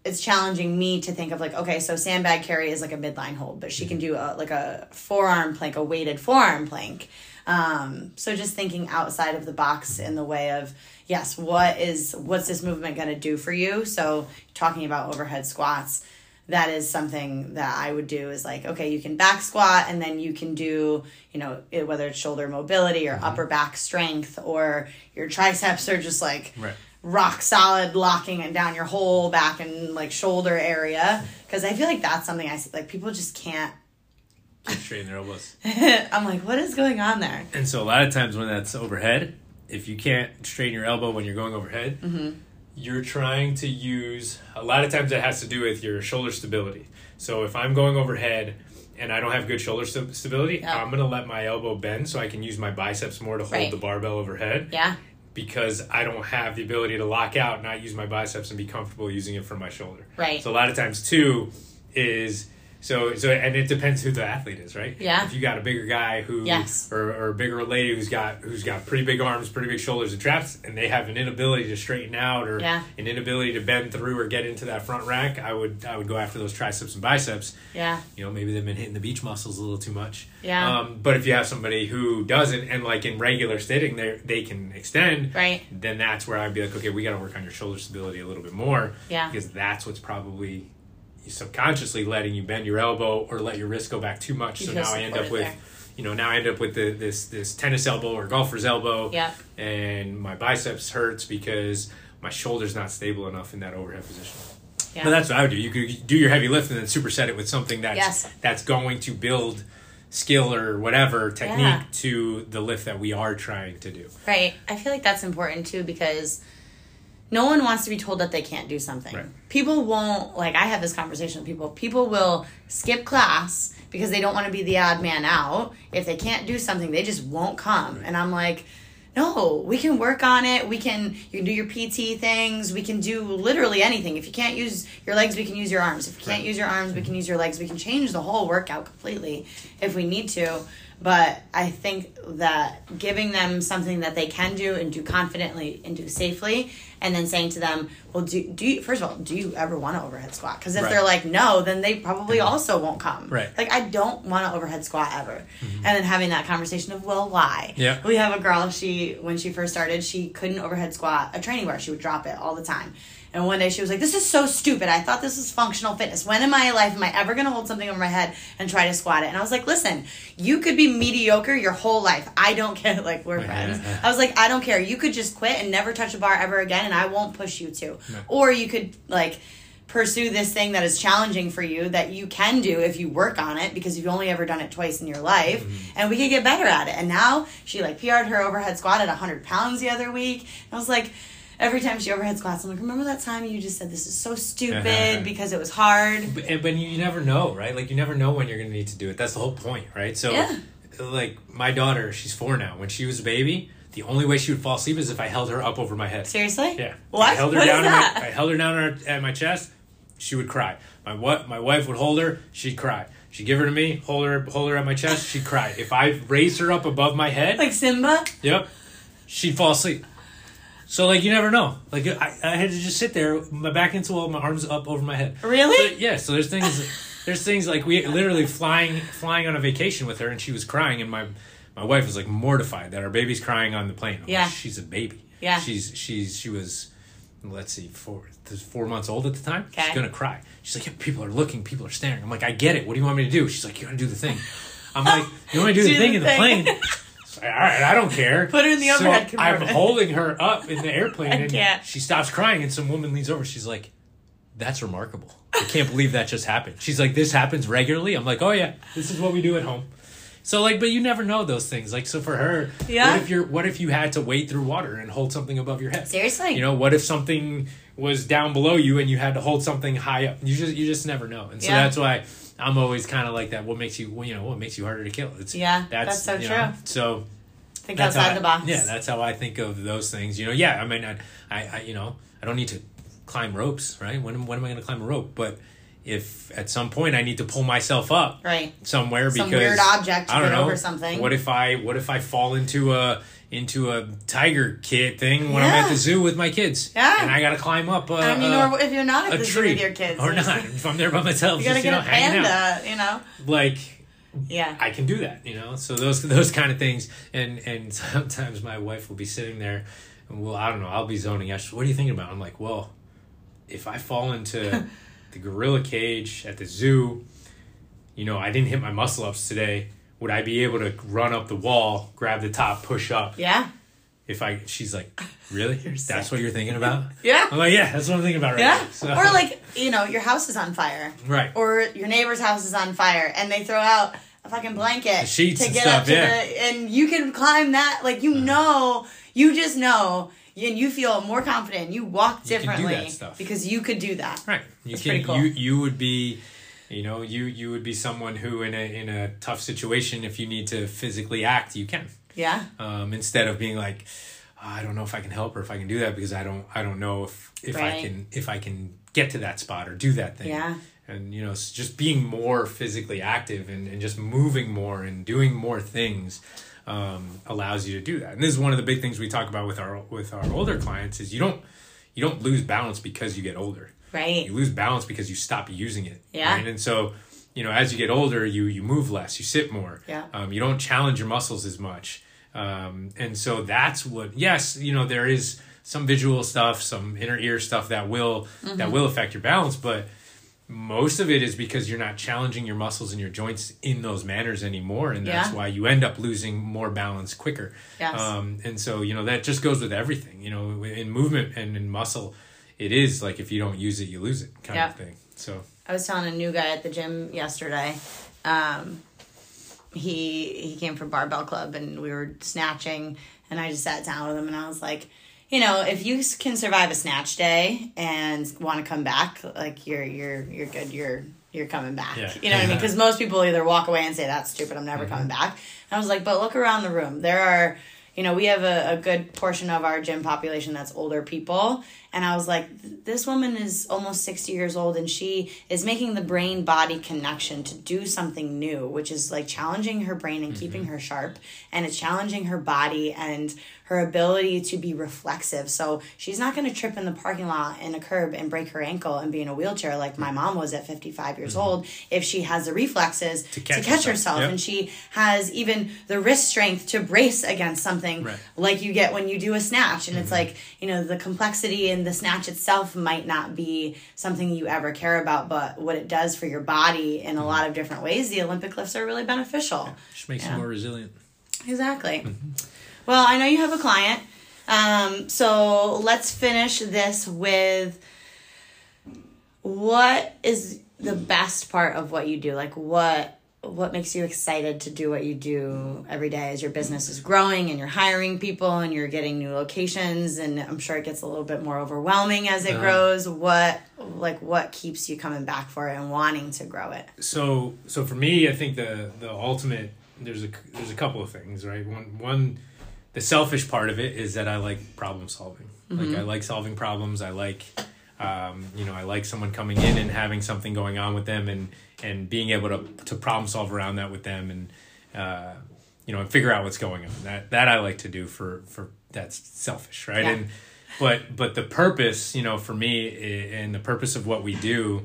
that Yeah. arm but she's like a hinging kickstand, and yeah. moving in the same way. And then, you know, it's challenging me to think of like, okay, so sandbag carry is like a midline hold, but she can do a, like a forearm plank, a weighted forearm plank. Um, so just thinking outside of the box in the way of, yes, what is, what's this movement going to do for you? So talking about overhead squats, that is something that I would do is like, okay, you can back squat and then you can do, you know, whether it's shoulder mobility or upper back strength or your triceps are just like Right. Rock solid locking it down your whole back and like shoulder area. Cause I feel like that's something I see, like people just can't, straighten their elbows. *laughs* I'm like, what is going on there? And so a lot of times when that's overhead, if you can't straighten your elbow when you're going overhead, Mm-hmm. you're trying to use a lot of times it has to do with your shoulder stability. So if I'm going overhead and I don't have good shoulder st- stability, Yeah. I'm to let my elbow bend so I can use my biceps more to hold Right. the barbell overhead Yeah. Because I don't have the ability to lock out, not use my biceps and be comfortable using it for my shoulder. Right. So a lot of times too is so so and it depends who the athlete is, right? Yeah. If you got a bigger guy who Yes. or, or a bigger lady who's got who's got pretty big arms, pretty big shoulders and traps, and they have an inability to straighten out or Yeah. an inability to bend through or get into that front rack, I would I would go after those triceps and biceps. Yeah. You know, maybe they've been hitting the beach muscles a little too much. Yeah. Um, but if you have somebody who doesn't and like in regular sitting they they can extend, Right. then that's where I'd be like, okay, we got to work on your shoulder stability a little bit more. Yeah. Because that's what's probably subconsciously letting you bend your elbow or let your wrist go back too much. You so now I end up with, there. you know, now I end up with the, this this tennis elbow or golfer's elbow. Yeah. And my biceps hurts because my shoulder's not stable enough in that overhead position. Yeah. But that's what I would do. You could do your heavy lift and then superset it with something that's Yes. that's going to build skill or whatever technique Yeah. to the lift that we are trying to do. Right. I feel like that's important too because no one wants to be told that they can't do something. Right. People won't like I have this conversation with people. People will skip class because they don't want to be the odd man out. If they can't do something, they just won't come. And I'm like, no, we can work on it. We can you can do your PT things. We can do literally anything. If you can't use your legs, we can use your arms. If you can't Right. use your arms, we can use your legs. We can change the whole workout completely if we need to. But I think that giving them something that they can do and do confidently and do safely, and then saying to them, "Well, do do you, first of all, do you ever want to overhead squat?" Because if Right. they're like no, then they probably also won't come. Right. Like I don't want to overhead squat ever, mm-hmm. and then having that conversation of well, why? Yeah. We have a girl. She when she first started, she couldn't overhead squat a training bar. She would drop it all the time. And one day she was like, "This is so stupid. I thought this was functional fitness. When in my life am I ever going to hold something over my head and try to squat it?" And I was like, "Listen, you could be mediocre your whole life. I don't *laughs* care. Like we're friends. I was like, I don't care. You could just quit and never touch a bar ever again, and I won't push you to. Or you could like." pursue this thing that is challenging for you that you can do if you work on it because you've only ever done it twice in your life Mm-hmm. and we could get better at it and now she like PR'd her overhead squat at 100 pounds the other week and I was like every time she overhead squats I'm like remember that time you just said this is so stupid uh-huh. because it was hard But, and- but you never know, right? Like you never know when you're going to need to do it. That's the whole point, right? So, Yeah. like my daughter, she's four now. When she was a baby, the only way she would fall asleep is if I held her up over my head. seriously Yeah. what I held her What is down. At that? my, I held her down at, at my chest. She would cry. My what? My wife would hold her. She'd cry. She'd give her to me. Hold her. Hold her at my chest. She'd cry. If I raised her up above my head, like Simba Yep. She'd fall asleep. So like you never know. Like I, I had to just sit there, my back into the wall, my arms up over my head. Really? So, yeah. So there's things. There's things like we literally flying flying on a vacation with her, and she was crying, and my my wife was like mortified that our baby's crying on the plane. I'm like, Yeah. she's a baby. Yeah. She's she's she was. Let's see, four four months old at the time. Okay. She's gonna cry. She's like, yeah, people are looking, people are staring. I'm like, I get it. What do you want me to do? She's like, you gotta do the thing. I'm like, you want me to do, Do the *laughs* thing the in the plane? *laughs* All right, I don't care. *laughs* Put her in the other head. So overhead I'm holding her up in the airplane, *laughs* and can't. she stops crying, and some woman leans over. She's like, "That's remarkable. I can't believe that just happened." She's like, "This happens regularly." I'm like, "Oh yeah, this is what we do at home." So like, but you never know those things. Like, so for her, Yeah. What if you're? What if you had to wade through water and hold something above your head? Seriously. You know, what if something was down below you and you had to hold something high up? You just you just never know, and so Yeah. that's why I'm always kind of like that. What makes you, you know, what makes you harder to kill? It's Yeah, that's so you true. know, so Think that's outside I- the box. Yeah, that's how I think of those things. You know, yeah. I mean, I, I, I you know, I don't need to climb ropes, right? When, when am I going to climb a rope? But if at some point I need to pull myself up right. somewhere Some because weird object I don't know over something. What if I what if I fall into a into a tiger kid thing when I'm at the zoo with my kids? Yeah. and I got to climb up. A, I mean, a, or if you're not at a the zoo tree with your kids, or not. If I'm there by myself, *laughs* You gotta just you get know, a hanging out. panda, you know? Like Yeah. I can do that, you know. So those those kind of things, and and *laughs* sometimes my wife will be sitting there, and well, I don't know, I'll be zoning out. What are you thinking about? I'm like, well, if I fall into *laughs* the gorilla cage at the zoo, you know, I didn't hit my muscle ups today. Would I be able to run up the wall, grab the top, push up? yeah. If I, she's like, really? That's what you're thinking about? Yeah. I'm like, yeah, that's what I'm thinking about right Yeah. now. So, Or like, you know, your house is on fire. right. Or your neighbor's house is on fire and they throw out a fucking blanket The sheets to get stuff, up to yeah. Uh-huh. the and you can climb that like you know you just know and you feel more confident you walk You differently stuff. because you could do that Right. You That's can cool. you you would be you know, you you would be someone who in a in a tough situation if you need to physically act, you can. yeah Um, instead of being like "Oh, I don't know if I can help or if I can do that because I don't I don't know if if I can if I can get to that spot or do that thing. Yeah. And you know, just being more physically active and, and just moving more and doing more things um, allows you to do that. And this is one of the big things we talk about with our with our older clients is you don't you don't lose balance because you get older right you lose balance because you stop using it. Yeah. Right? And so, you know, as you get older, you you move less, you sit more. Yeah. Um, you don't challenge your muscles as much. Um, and so that's what. Yes, you know, there is some visual stuff, some inner ear stuff that will Mm-hmm. that will affect your balance, but most of it is because you're not challenging your muscles and your joints in those manners anymore and that's Yeah. why you end up losing more balance quicker Yes. um, and so you know that just goes with everything you know in movement and in muscle it is like if you don't use it you lose it kind Yeah. of thing so I was telling a new guy at the gym yesterday. Um, he he came from barbell club and we were snatching, and I just sat down with him and I was like, you know, if you can survive a snatch day and want to come back, like you're you're you're good. You're you're coming back. Yeah. You know what I mean? Because most people either walk away and say that's stupid. I'm never mm-hmm. coming back. And I was like, but look around the room. There are. You know, we have a, a good portion of our gym population that's older people. And I was like, this woman is almost 60 years old and she is making the brain body connection to do something new, which is like challenging her brain and keeping mm-hmm. her sharp. And it's challenging her body and her ability to be reflexive. So she's not going to trip in the parking lot in a curb and break her ankle and be in a wheelchair like my mom was at 55 years mm-hmm. old if she has the reflexes to catch catch, herself. herself. Yep. And she has even the wrist strength to brace against something Right. like you get when you do a snatch. And it's mm-hmm. like, you know, the complexity the snatch itself might not be something you ever care about, but what it does for your body in a lot of different ways, the Olympic lifts are really beneficial. just makes Yeah. you more resilient Exactly. Well, I know you have a client. Um, so let's finish this with what is the best part of what you do? Like what what makes you excited to do what you do every day as your business is growing and you're hiring people and you're getting new locations and I'm sure it gets a little bit more overwhelming as it grows. What like what keeps you coming back for it and wanting to grow it? so so for me i think the the ultimate there's a there's a couple of things right? One one the selfish part of it is that i like problem solving. Like i like solving problems. I like um, you know i like someone coming in and having something going on with them and and being able to to problem solve around that with them and uh, you know and figure out what's going on that that i like to do for for that's selfish right Yeah. and but but the purpose you know for me and the purpose of what we do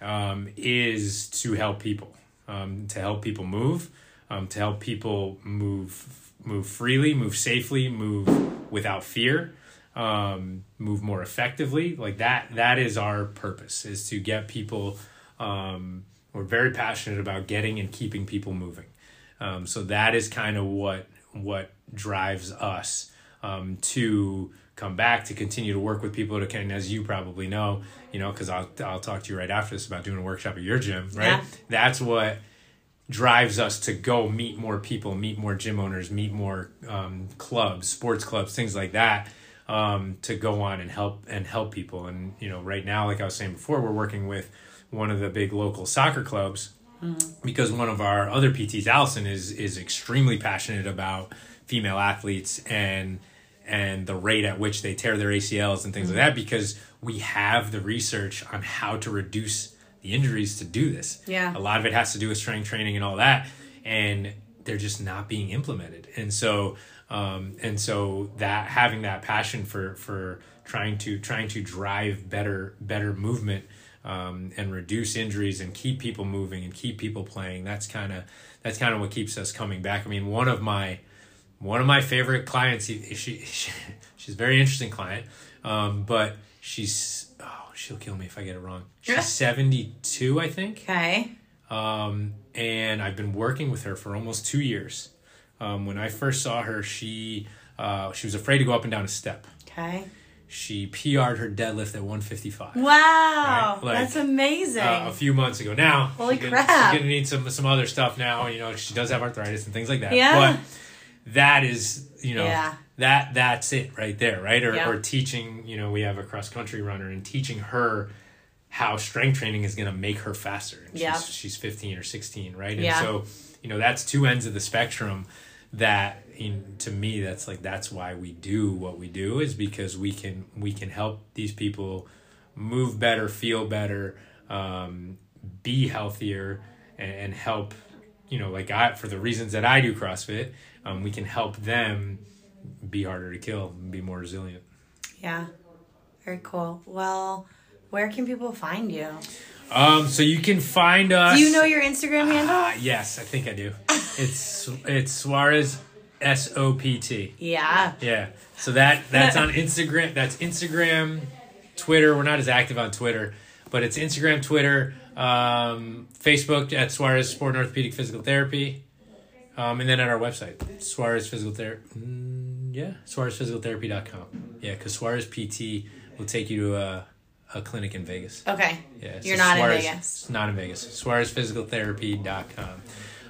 um, is to help people, um, to help people move, um, to help people move move freely, move safely, move without fear, um, move more effectively. Like that. That is our purpose: is to get people. Um, we're very passionate about getting and keeping people moving. Um, so that is kind of what what drives us um, to come back to continue to work with people to can as you probably know you know because I'll, I'll talk to you right after this about doing a workshop at your gym right Yeah. that's what drives us to go meet more people meet more gym owners meet more um, clubs sports clubs things like that um, to go on and help and help people and you know right now like i was saying before we're working with one of the big local soccer clubs because one of our other PTs, Allison, is is extremely passionate about female athletes and and the rate at which they tear their ACLs and things like that because we have the research on how to reduce the injuries to do this. Yeah. A lot of it has to do with strength training and all that and they're just not being implemented. And so um and so that having that passion for for trying to trying to drive better better movement um, and reduce injuries and keep people moving and keep people playing. That's kind of that's kind of what keeps us coming back. I mean, one of my one of my favorite clients. She, she, she *laughs* she's a very interesting client, um, but she's oh she'll kill me if I get it wrong. *laughs* She's seventy two, I think, Okay. um, and I've been working with her for almost two years. Um, when I first saw her, she uh, she was afraid to go up and down a step. Okay. She PR'd her deadlift at one fifty five. Wow. Right, like, That's amazing. uh, a few months ago. Now, Holy she's gonna, crap. She's gonna need some some other stuff now. You know, she does have arthritis and things like that. Yeah. But that is, you know, Yeah. that that's it right there, right? Or Yeah. or teaching. You know, we have a cross country runner and teaching her how strength training is going to make her faster. And Yeah. She's, she's 15 or 16, right? And Yeah. so, you know, that's two ends of the spectrum that in, to me that's like that's why we do what we do is because we can we can help these people move better feel better um, be healthier and, and help you know like i for the reasons that i do crossfit um, we can help them be harder to kill be more resilient yeah. Very cool. Well, where can people find you? Um, so you can find us Do you know your Instagram handle? Ah, yes i think i do it's it's suarez s-o-p-t Yeah. Yeah. So that that's on Instagram. That's Instagram, Twitter. We're not as active on Twitter, but it's Instagram, Twitter, um, Facebook at Suarez Sport and Orthopedic Physical Therapy, um, and then at our website, Suarez Physical Therapy. Mm, yeah, SuarezPhysicalTherapy.com. Yeah, because Suarez PT will take you to a, a clinic in Vegas. Okay. Yeah, You're not in Suarez- Vegas. Not in Vegas. SuarezPhysicalTherapy.com.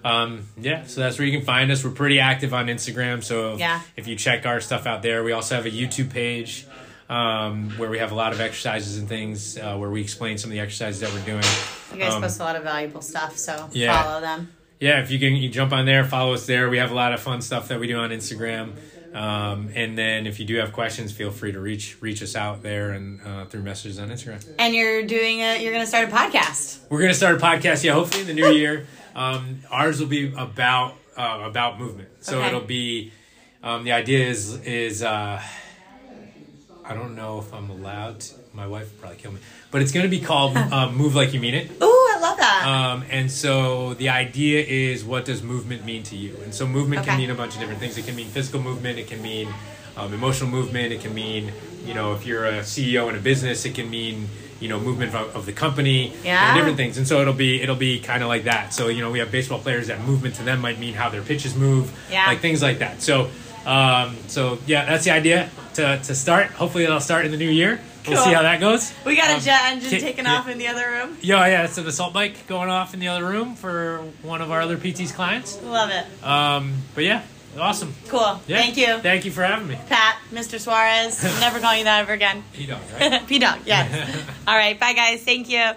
Um, yeah, so that's where you can find us. We're pretty active on Instagram, so Yeah. if you check our stuff out there, we also have a YouTube page um, where we have a lot of exercises and things uh, where we explain some of the exercises that we're doing. You guys Um, post a lot of valuable stuff, so yeah. follow them. Yeah, if you can you jump on there, follow us there. We have a lot of fun stuff that we do on Instagram. Um, and then if you do have questions, feel free to reach reach us out there and uh, through messages on Instagram. And you're doing a you're gonna start a podcast. We're gonna start a podcast, yeah, hopefully in the new year. Um, ours will be about uh, about movement, so Okay. it'll be. Um, the idea is is uh, I don't know if I'm allowed. To, my wife would probably kill me, but it's gonna be called *laughs* uh, "Move Like You Mean It." Ooh, I love that. Um, and so the idea is what does movement mean to you? And so movement Okay. can mean a bunch of different things. It can mean physical movement. It can mean um, emotional movement. It can mean, you know, if you're a CEO in a business, it can mean, you know, movement of, of the company Yeah. and different things. And so it'll be it'll be kind of like that. So you know, we have baseball players that movement to them might mean how their pitches move, Yeah. like things like that. So. Um, so yeah, that's the idea to, to start. Hopefully, it'll start in the new year. We'll Cool. see how that goes. we got a um, jet engine taking yeah. off in the other room. Yeah, yeah, it's an assault bike going off in the other room for one of our other PT's clients. Love it. Um, but yeah, awesome. Cool. Yeah. Thank you. Thank you for having me. Pat, Mr. Suarez. *laughs* Never calling you that ever again. You know, right? *laughs* P Dog, yes. *laughs* All right. Bye, guys. Thank you.